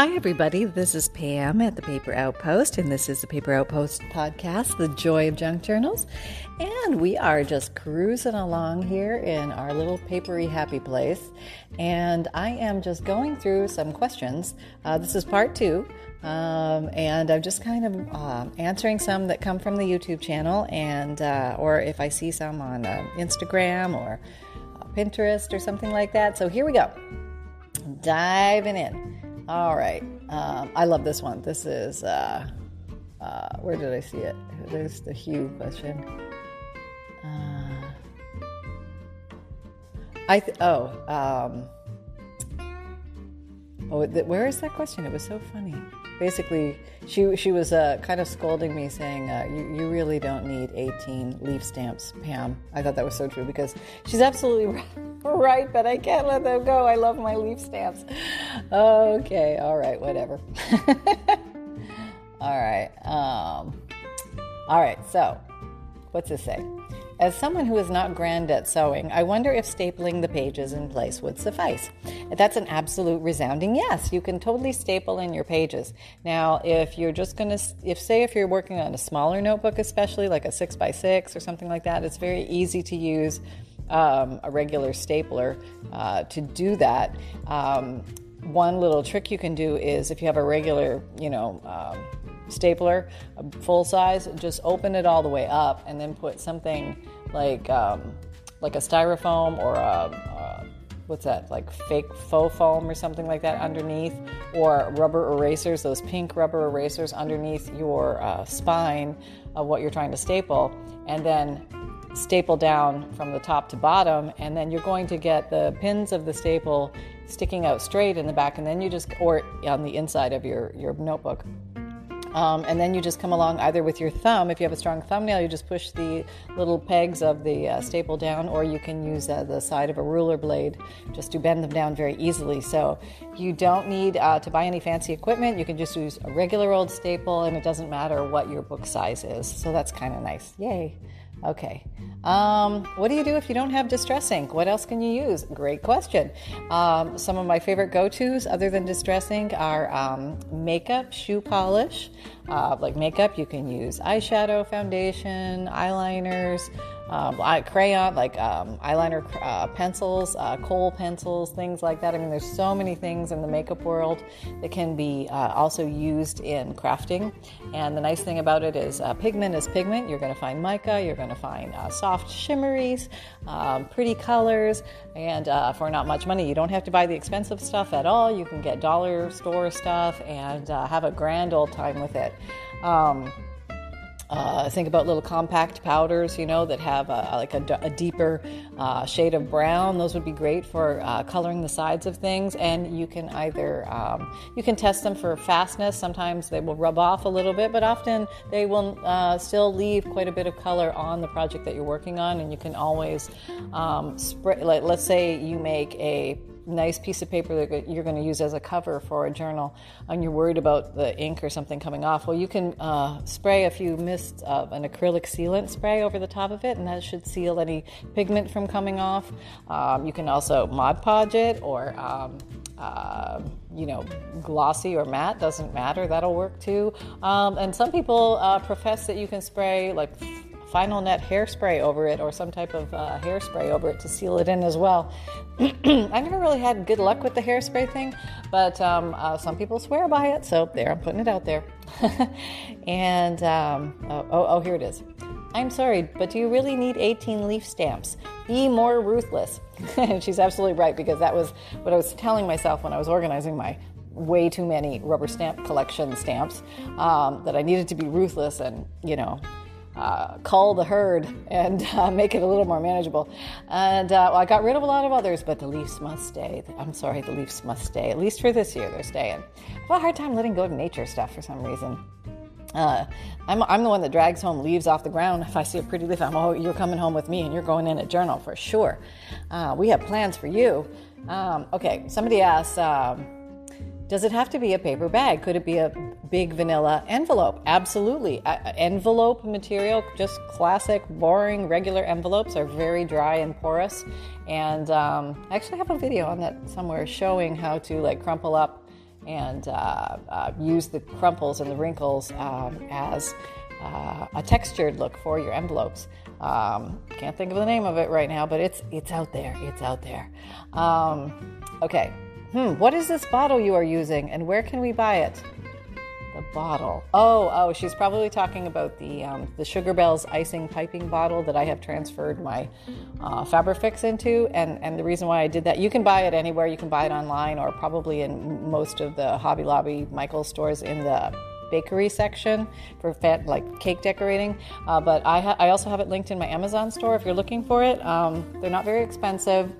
Hi, everybody. This is Pam at the Paper Outpost, and this is the Paper Outpost podcast, The Joy of Junk Journals. And we are just cruising along here in our little papery happy place. And I am just going through some questions. Uh, this is part two. Um, and I'm just kind of uh, answering some that come from the YouTube channel, and uh, or if I see some on uh, Instagram or Pinterest or something like that. So here we go, diving in. All right. Um, I love this one. This is, uh, uh, where did I see it? There's the hue question. Uh, I, th- oh, um, oh, th- where is that question? It was so funny. Basically, she she was uh, kind of scolding me, saying, uh, you, "You really don't need 18 leaf stamps, Pam." I thought that was so true because she's absolutely right right, but I can't let them go. I love my leaf stamps. Okay, all right, whatever. all right. Um, all right, so what's this say? As someone who is not grand at sewing, I wonder if stapling the pages in place would suffice. That's an absolute resounding yes. You can totally staple in your pages. Now, if you're just going to, if say if you're working on a smaller notebook, especially like a six by six or something like that, it's very easy to use um, a regular stapler uh, to do that. Um, one little trick you can do is if you have a regular, you know, um, stapler, full size, just open it all the way up and then put something like um, like a styrofoam or a, a what's that like fake faux foam or something like that underneath or rubber erasers those pink rubber erasers underneath your uh, spine of what you're trying to staple and then staple down from the top to bottom, and then you're going to get the pins of the staple sticking out straight in the back, and then you just, or on the inside of your, your notebook. Um, and then you just come along either with your thumb. If you have a strong thumbnail, you just push the little pegs of the uh, staple down, or you can use uh, the side of a ruler blade just to bend them down very easily. So you don't need uh, to buy any fancy equipment. You can just use a regular old staple, and it doesn't matter what your book size is. So that's kind of nice. Yay! Okay. Um, what do you do if you don't have distress ink? What else can you use? Great question. Um, some of my favorite go tos, other than distress ink, are um, makeup, shoe polish. Uh, like makeup, you can use eyeshadow, foundation, eyeliners, um, crayon, like um, eyeliner uh, pencils, uh, kohl pencils, things like that. I mean, there's so many things in the makeup world that can be uh, also used in crafting. And the nice thing about it is uh, pigment is pigment. You're going to find mica, you're going to find uh, soft shimmeries, um, pretty colors, and uh, for not much money, you don't have to buy the expensive stuff at all. You can get dollar store stuff and have a grand old time with it. Um, uh, think about little compact powders, you know, that have a, like a, a deeper uh, shade of brown. Those would be great for uh, coloring the sides of things. And you can either um, you can test them for fastness. Sometimes they will rub off a little bit, but often they will uh, still leave quite a bit of color on the project that you're working on. And you can always um, spray. Like, let's say you make a nice piece of paper that you're going to use as a cover for a journal and you're worried about the ink or something coming off, well, you can uh, spray a few mist of an acrylic sealant spray over the top of it, and that should seal any pigment from coming off. Um, you can also Mod Podge it or um, uh, you know, glossy or matte, doesn't matter, that'll work too. Um, and some people uh, profess that you can spray like Final-Net hairspray over it or some type of uh, hairspray over it to seal it in as well. I never really had good luck with the hairspray thing, but um, uh, some people swear by it, so there, I'm putting it out there. and um, oh, oh, oh, here it is. I'm sorry, but do you really need 18 leaf stamps? Be more ruthless. and she's absolutely right because that was what I was telling myself when I was organizing my way too many rubber stamp collection stamps um, that I needed to be ruthless and, you know, uh, cull the herd and uh, make it a little more manageable. And uh, well, I got rid of a lot of others, but the Leafs must stay. I'm sorry, the Leafs must stay. At least for this year, they're staying. I have a hard time letting go of nature stuff for some reason. Uh, I'm, I'm the one that drags home leaves off the ground. If I see a pretty leaf, I'm, oh, you're coming home with me and you're going in a journal for sure. Uh, we have plans for you. Um, okay, somebody asked, um, does it have to be a paper bag? Could it be a big manila envelope? Absolutely. envelope material, just classic, boring, regular envelopes are very dry and porous. And um, I actually have a video on that somewhere showing how to like crumple up and uh, uh, use the crumples and the wrinkles um, as uh, a textured look for your envelopes. Um, can't think of the name of it right now, but it's it's out there. It's out there. Um, okay. Hmm. What is this bottle you are using, and where can we buy it? The bottle. Oh, oh, she's probably talking about the um, the Sugar Bells icing piping bottle that I have transferred my uh, Fabrifix into, and and the reason why I did that, you can buy it anywhere. You can buy it online, or probably in most of the Hobby Lobby, Michaels stores in the bakery section for fat, like cake decorating. Uh, but I, ha- I also have it linked in my Amazon store if you're looking for it. Um, they're not very expensive.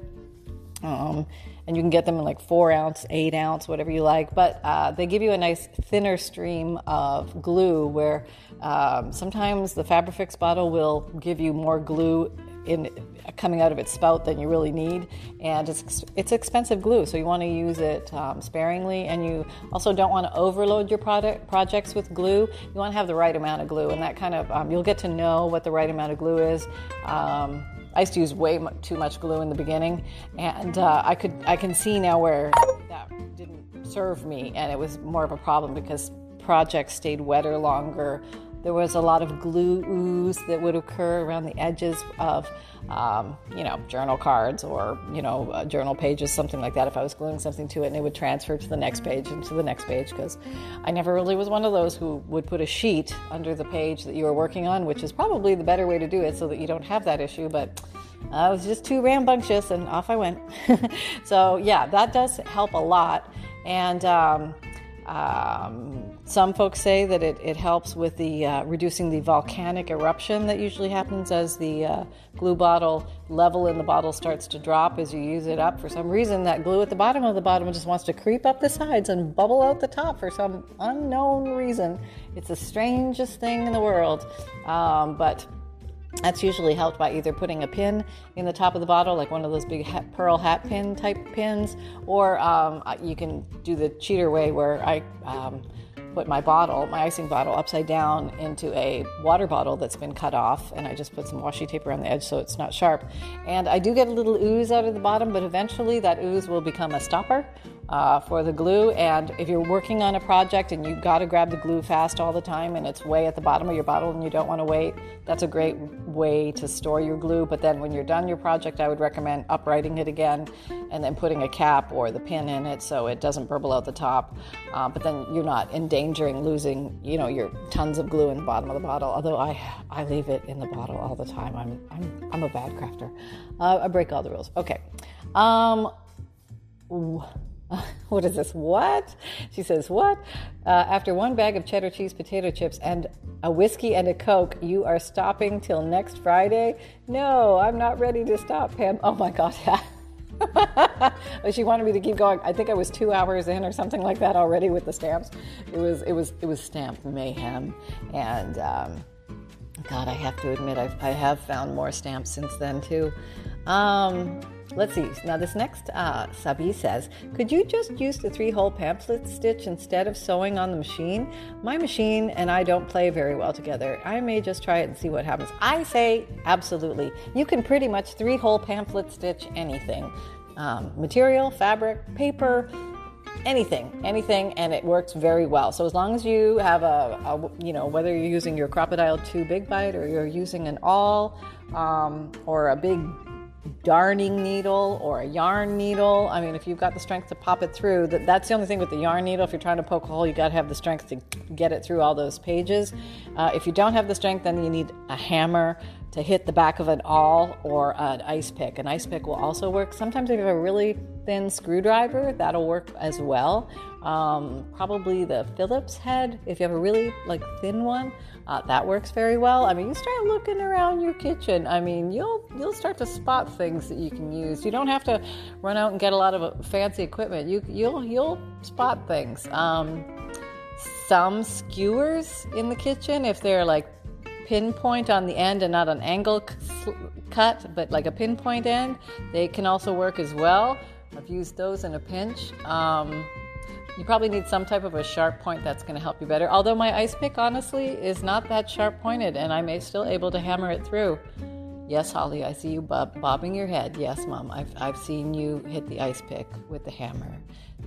Um, and you can get them in like four ounce, eight ounce, whatever you like. But uh, they give you a nice thinner stream of glue where um, sometimes the Fabrifix bottle will give you more glue in coming out of its spout than you really need, and it's it's expensive glue, so you want to use it um, sparingly, and you also don't want to overload your product projects with glue. You want to have the right amount of glue, and that kind of um, you'll get to know what the right amount of glue is. Um, I used to use way too much glue in the beginning, and uh, I could I can see now where that didn't serve me, and it was more of a problem because projects stayed wetter longer there was a lot of glue ooze that would occur around the edges of, um, you know, journal cards or, you know, uh, journal pages, something like that. If I was gluing something to it and it would transfer to the next page and to the next page, because I never really was one of those who would put a sheet under the page that you were working on, which is probably the better way to do it so that you don't have that issue. But I was just too rambunctious and off I went. so, yeah, that does help a lot. And, um, um, some folks say that it, it helps with the uh, reducing the volcanic eruption that usually happens as the uh, glue bottle level in the bottle starts to drop as you use it up. For some reason, that glue at the bottom of the bottom just wants to creep up the sides and bubble out the top for some unknown reason. It's the strangest thing in the world, um, but that's usually helped by either putting a pin in the top of the bottle, like one of those big hat, pearl hat pin type pins, or um, you can do the cheater way where I um, put my bottle, my icing bottle, upside down into a water bottle that's been cut off, and I just put some washi tape around the edge so it's not sharp. And I do get a little ooze out of the bottom, but eventually that ooze will become a stopper uh, for the glue. And if you're working on a project and you've got to grab the glue fast all the time and it's way at the bottom of your bottle and you don't want to wait, that's a great way to store your glue. But then when you're done your project, I would recommend uprighting it again and then putting a cap or the pin in it so it doesn't burble out the top. Uh, but then you're not endangering losing, you know, your tons of glue in the bottom of the bottle. Although I, I leave it in the bottle all the time. I'm, I'm, I'm a bad crafter. Uh, I break all the rules. Okay. Um, what is this? What? She says, What? Uh, after one bag of cheddar cheese potato chips and a whiskey and a Coke, you are stopping till next Friday? No, I'm not ready to stop, Pam. Oh my God. she wanted me to keep going. I think I was two hours in or something like that already with the stamps. It was it was it was stamp mayhem, and um, God, I have to admit I've, I have found more stamps since then too. Um, Let's see. Now, this next uh, Sabi says, Could you just use the three hole pamphlet stitch instead of sewing on the machine? My machine and I don't play very well together. I may just try it and see what happens. I say absolutely. You can pretty much three hole pamphlet stitch anything um, material, fabric, paper, anything, anything, and it works very well. So as long as you have a, a you know, whether you're using your Crop-A-Dile 2 Big Bite or you're using an awl um, or a big darning needle or a yarn needle. I mean, if you've got the strength to pop it through, that, that's the only thing with the yarn needle. If you're trying to poke a hole, you got to have the strength to get it through all those pages. Uh, if you don't have the strength, then you need a hammer to hit the back of an awl or an ice pick. An ice pick will also work. Sometimes if you have a really thin screwdriver, that'll work as well. Um, probably the Phillips head, if you have a really like thin one, uh, that works very well. I mean, you start looking around your kitchen. I mean, you'll you'll start to spot things that you can use. You don't have to run out and get a lot of uh, fancy equipment. You you'll you'll spot things. Um, some skewers in the kitchen, if they're like pinpoint on the end and not an angle cut, but like a pinpoint end, they can also work as well. I've used those in a pinch. Um, you probably need some type of a sharp point that's going to help you better. Although my ice pick, honestly, is not that sharp pointed, and I may still able to hammer it through. Yes, Holly, I see you bob- bobbing your head. Yes, Mom, I've, I've seen you hit the ice pick with the hammer.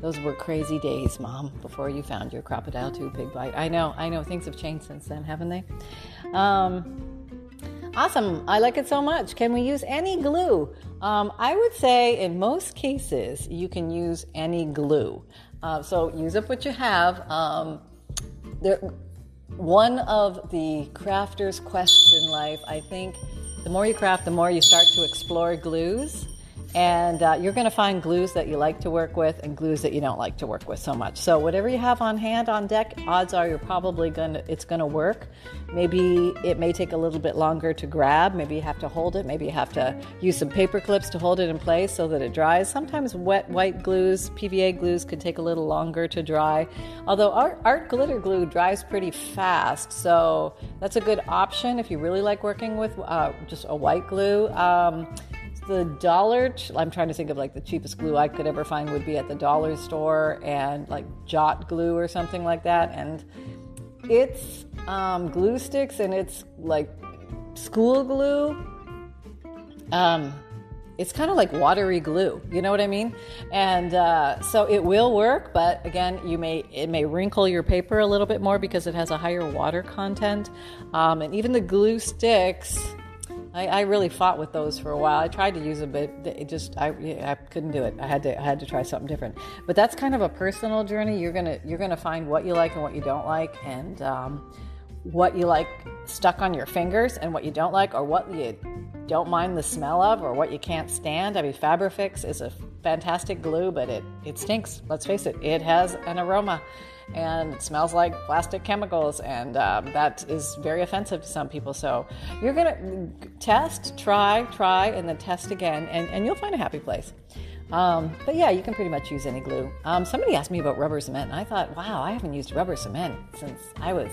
Those were crazy days, Mom, before you found your Crop-A-Dile 2 Big Bite. I know, I know. Things have changed since then, haven't they? Um, awesome. I like it so much. Can we use any glue? Um, I would say in most cases, you can use any glue. Uh, so use up what you have. Um, there, one of the crafter's quests in life, I think, the more you craft, the more you start to explore glues. And uh, you're going to find glues that you like to work with and glues that you don't like to work with so much. So whatever you have on hand on deck, odds are you're probably going to it's going to work. Maybe it may take a little bit longer to grab. Maybe you have to hold it. Maybe you have to use some paper clips to hold it in place so that it dries. Sometimes wet white glues, PVA glues, could take a little longer to dry. Although art, art glitter glue dries pretty fast, so that's a good option if you really like working with uh, just a white glue. Um, the dollar i'm trying to think of like the cheapest glue i could ever find would be at the dollar store and like jot glue or something like that. And it's um, glue sticks and it's like school glue. Um, it's kind of like watery glue you know what i mean? And uh, so it will work but again you may it may wrinkle your paper a little bit more because it has a higher water content. Um, and even the glue sticks I, I, really fought with those for a while. I tried to use them, but it just I, I couldn't do it. I had to I had to try something different. But that's kind of a personal journey. You're gonna you're gonna find what you like and what you don't like, and um, what you like stuck on your fingers, and what you don't like, or what you don't mind the smell of, or what you can't stand. I mean, Fabrifix is a fantastic glue, but it it stinks. Let's face it, it has an aroma and it smells like plastic chemicals, and um, that is very offensive to some people. So you're to test, try, try, and then test again, and, and you'll find a happy place. Um, but yeah, you can pretty much use any glue. Um, somebody asked me about rubber cement, and I thought, wow, I haven't used rubber cement since I was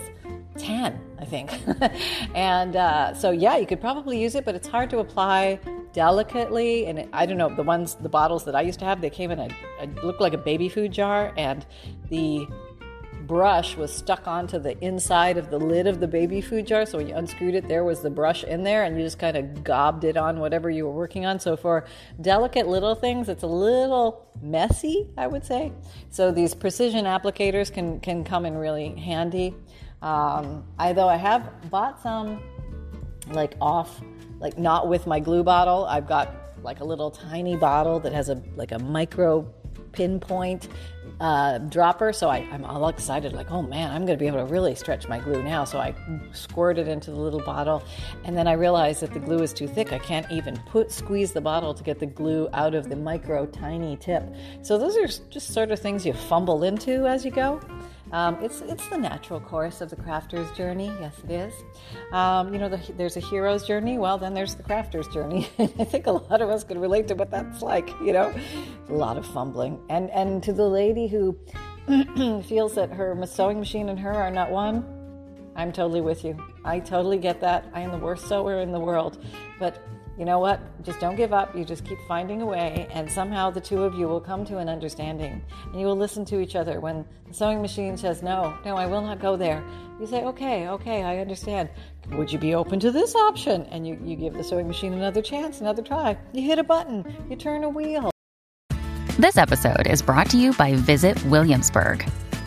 10, I think. and uh, so, yeah, you could probably use it, but it's hard to apply delicately. And it, I don't know, the ones, the bottles that I used to have, they came in a, a looked like a baby food jar, and the brush was stuck onto the inside of the lid of the baby food jar. So when you unscrewed it, there was the brush in there, and you just kind of gobbed it on whatever you were working on. So for delicate little things, it's a little messy, I would say. So these precision applicators can can come in really handy. Um, I though I have bought some like off, like not with my glue bottle. I've got like a little tiny bottle that has a like a micro pinpoint uh, dropper. So I, am all excited, like, oh man, I'm going to be able to really stretch my glue now. So I squirt it into the little bottle, and then I realize that the glue is too thick. I can't even put squeeze the bottle to get the glue out of the micro tiny tip. So those are just sort of things you fumble into as you go. Um, it's it's the natural course of the crafter's journey. Yes, it is. Um, you know, the, there's a hero's journey. Well, then there's the crafter's journey. I think a lot of us can relate to what that's like. You know, a lot of fumbling. And and to the lady who feels that her sewing machine and her are not one, I'm totally with you. I totally get that. I am the worst sewer in the world, but you know what? Just don't give up. You just keep finding a way, and somehow the two of you will come to an understanding and you will listen to each other. When the sewing machine says, No, no, I will not go there, you say, Okay, okay, I understand. Would you be open to this option? And you, you give the sewing machine another chance, another try. You hit a button, you turn a wheel. This episode is brought to you by Visit Williamsburg.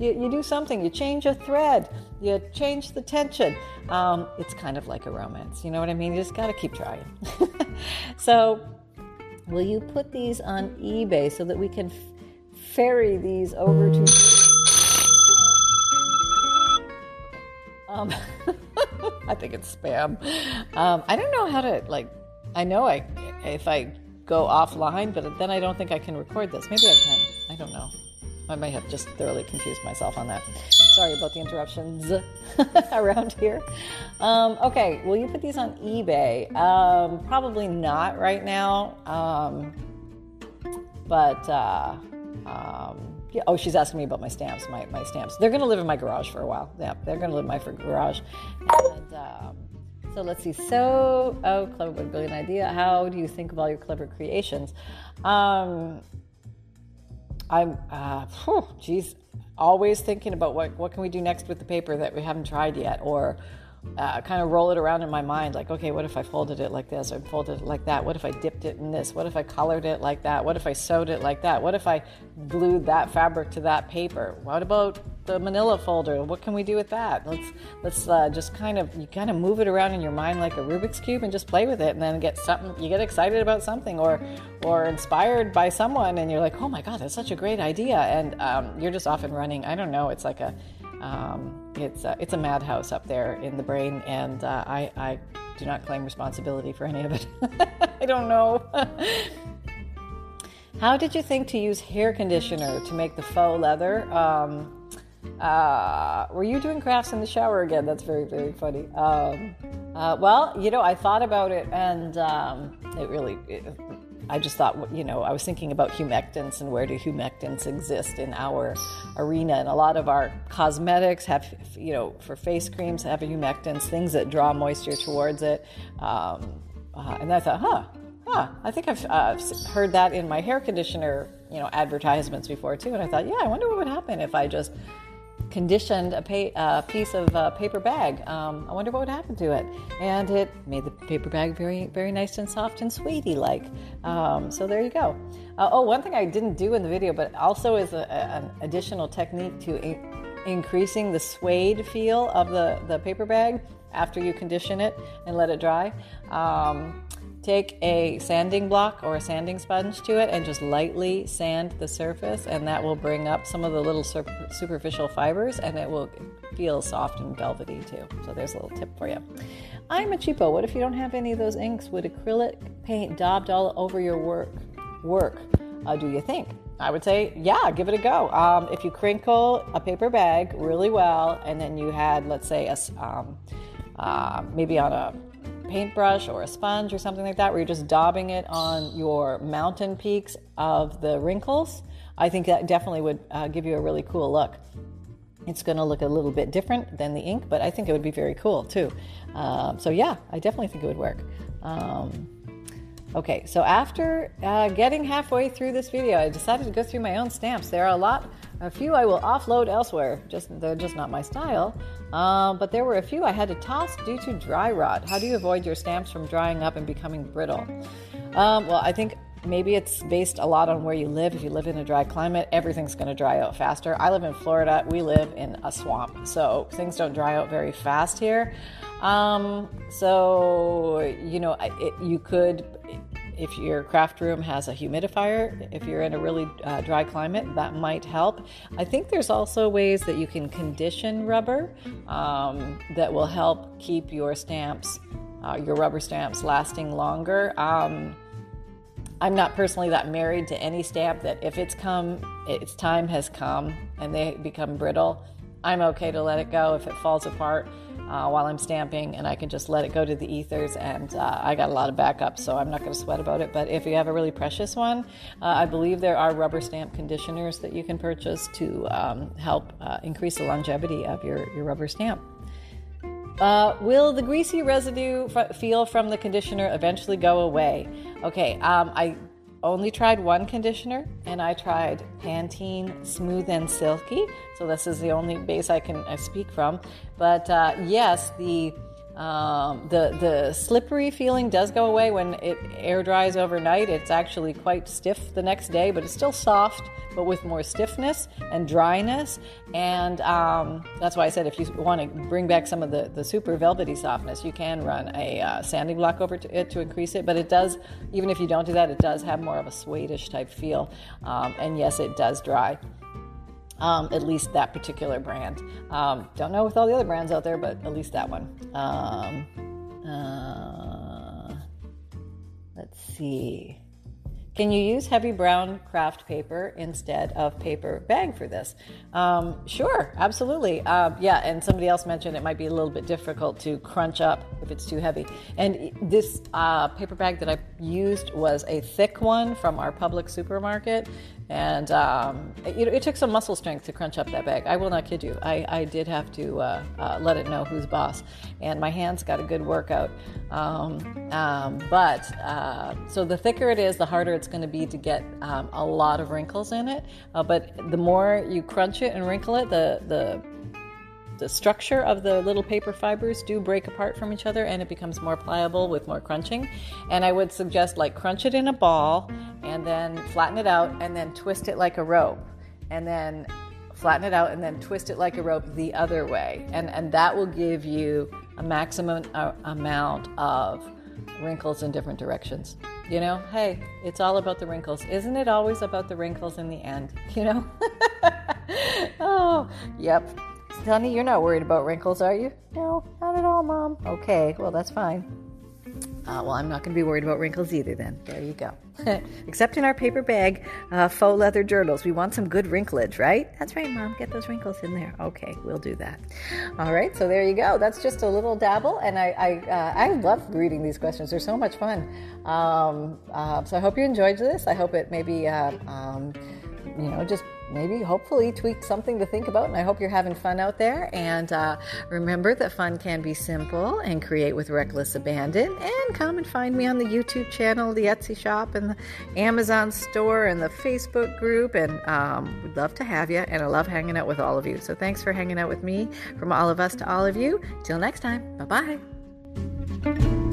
You, you do something, you change a thread, you change the tension. Um, it's kind of like a romance, you know what I mean? You just got to keep trying. so, will you put these on eBay so that we can f- ferry these over to. Um, I think it's spam. Um, I don't know how to like. I know I if I go offline, but then I don't think I can record this. Maybe I can. I don't know. I may have just thoroughly confused myself on that. Sorry about the interruptions around here. Um, okay, will you put these on eBay? Um, probably not right now. Um, but uh, um, yeah, oh, she's asking me about my stamps. My, my stamps. They're going to live in my garage for a while. Yeah, they're going to live in my garage. And um, so let's see. So, oh, clever, brilliant idea. How do you think of all your clever creations? Um, I'm, uh, geez, always thinking about what, what can we do next with the paper that we haven't tried yet, or uh, kind of roll it around in my mind like, okay, what if I folded it like this or folded it like that? What if I dipped it in this? What if I colored it like that? What if I sewed it like that? What if I glued that fabric to that paper? What about the manila folder? What can we do with that? Let's let's uh, just kind of you kind of move it around in your mind like a Rubik's cube and just play with it, and then get something. You get excited about something or or inspired by someone, and you're like, oh my god, that's such a great idea, and um, you're just off and running. I don't know. It's like a um, it's a, it's a madhouse up there in the brain, and uh, I, I do not claim responsibility for any of it. I don't know. How did you think to use hair conditioner to make the faux leather? Um, uh, were you doing crafts in the shower again? That's very, very funny. Um, uh, well, you know, I thought about it, and um, it really, it, I just thought, you know, I was thinking about humectants and where do humectants exist in our arena. And a lot of our cosmetics have, you know, for face creams have humectants, things that draw moisture towards it. Um, uh, and I thought, huh, huh, I think I've uh, heard that in my hair conditioner, you know, advertisements before too. And I thought, yeah, I wonder what would happen if I just conditioned a pay, uh, piece of uh, paper bag. Um, I wonder what would happen to it. And it made the paper bag very, very nice and soft and sweetie like. Um, so there you go. Uh, oh, one thing I didn't do in the video, but also is a, an additional technique to in- increasing the suede feel of the, the paper bag after you condition it and let it dry. Um, Take a sanding block or a sanding sponge to it and just lightly sand the surface, and that will bring up some of the little superficial fibers and it will feel soft and velvety too. So, there's a little tip for you. I'm a cheapo. What if you don't have any of those inks? Would acrylic paint daubed all over your work work? Uh, do you think? I would say, yeah, give it a go. Um, if you crinkle a paper bag really well, and then you had, let's say, a, um, uh, maybe on a paintbrush or a sponge or something like that, where you're just daubing it on your mountain peaks of the wrinkles, I think that definitely would uh, give you a really cool look. It's going to look a little bit different than the ink, but I think it would be very cool too. Um, so, yeah, I definitely think it would work. Um, okay, so after uh, getting halfway through this video, I decided to go through my own stamps. There are a lot a few I will offload elsewhere. Just they're just not my style. Um, but there were a few I had to toss due to dry rot. How do you avoid your stamps from drying up and becoming brittle? Um, well, I think maybe it's based a lot on where you live. If you live in a dry climate, everything's going to dry out faster. I live in Florida. We live in a swamp, so things don't dry out very fast here. Um, so you know, it, you could if your craft room has a humidifier, if you're in a really uh, dry climate, that might help. I think there's also ways that you can condition rubber um, that will help keep your stamps, uh, your rubber stamps, lasting longer. Um, I'm not personally that married to any stamp that if it's come, its time has come and they become brittle, I'm okay to let it go if it falls apart uh, while I'm stamping, and I can just let it go to the ethers. And uh, I got a lot of backup, so I'm not going to sweat about it. But if you have a really precious one, uh, I believe there are rubber stamp conditioners that you can purchase to um, help uh, increase the longevity of your, your rubber stamp. Uh, will the greasy residue f- feel from the conditioner eventually go away? Okay, um, I only tried one conditioner and I tried Pantene Smooth and Silky. So this is the only base I can I speak from. But uh, yes, the um, the the slippery feeling does go away when it air dries overnight. It's actually quite stiff the next day, but it's still soft, but with more stiffness and dryness. And um, that's why I said if you want to bring back some of the, the super velvety softness, you can run a uh, sanding block over to it to increase it. But it does, even if you don't do that, it does have more of a suede type feel. Um, and yes, it does dry um, at least that particular brand. Um, don't know with all the other brands out there, but at least that one. Um, uh, let's see. Can you use heavy brown craft paper instead of paper bag for this? Um, sure, absolutely. Uh, yeah, and somebody else mentioned it might be a little bit difficult to crunch up it's too heavy. And this uh, paper bag that I used was a thick one from our Publix supermarket And um, it, it, took some muscle strength to crunch up that bag. I will not kid you. I, I did have to uh, uh, let it know who's boss. And my hands got a good workout. Um, um, but uh, so the thicker it is, the harder it's going to be to get um, a lot of wrinkles in it. Uh, but the more you crunch it and wrinkle it, the, the the structure of the little paper fibers do break apart from each other and it becomes more pliable with more crunching. And I would suggest like crunch it in a ball and then flatten it out and then twist it like a rope. And then flatten it out and then twist it like a rope the other way. And, and that will give you a maximum uh, amount of wrinkles in different directions. You know, hey, it's all about the wrinkles. Isn't it always about the wrinkles in the end? You know? oh, yep. Honey, you're not worried about wrinkles, are you? No, not at all, Mom. Okay, well, that's fine. Uh, well, I'm not going to be worried about wrinkles either, then. There you go. Except in our paper bag uh, faux leather journals. We want some good wrinklage, right? That's right, Mom. Get those wrinkles in there. Okay, we'll do that. All right, so there you go. That's just a little dabble, and I I, uh, I love reading these questions. They're so much fun. Um, uh, so I hope you enjoyed this. I hope it maybe uh, um, you know just maybe hopefully tweak something to think about. And I hope you're having fun out there. And uh, remember that fun can be simple and create with reckless abandon. And come and find me on the YouTube channel, the Etsy shop, and the Amazon store, and the Facebook group. And um, we'd love to have you. And I love hanging out with all of you. So thanks for hanging out with me. From all of us to all of you. Till next time. Bye bye.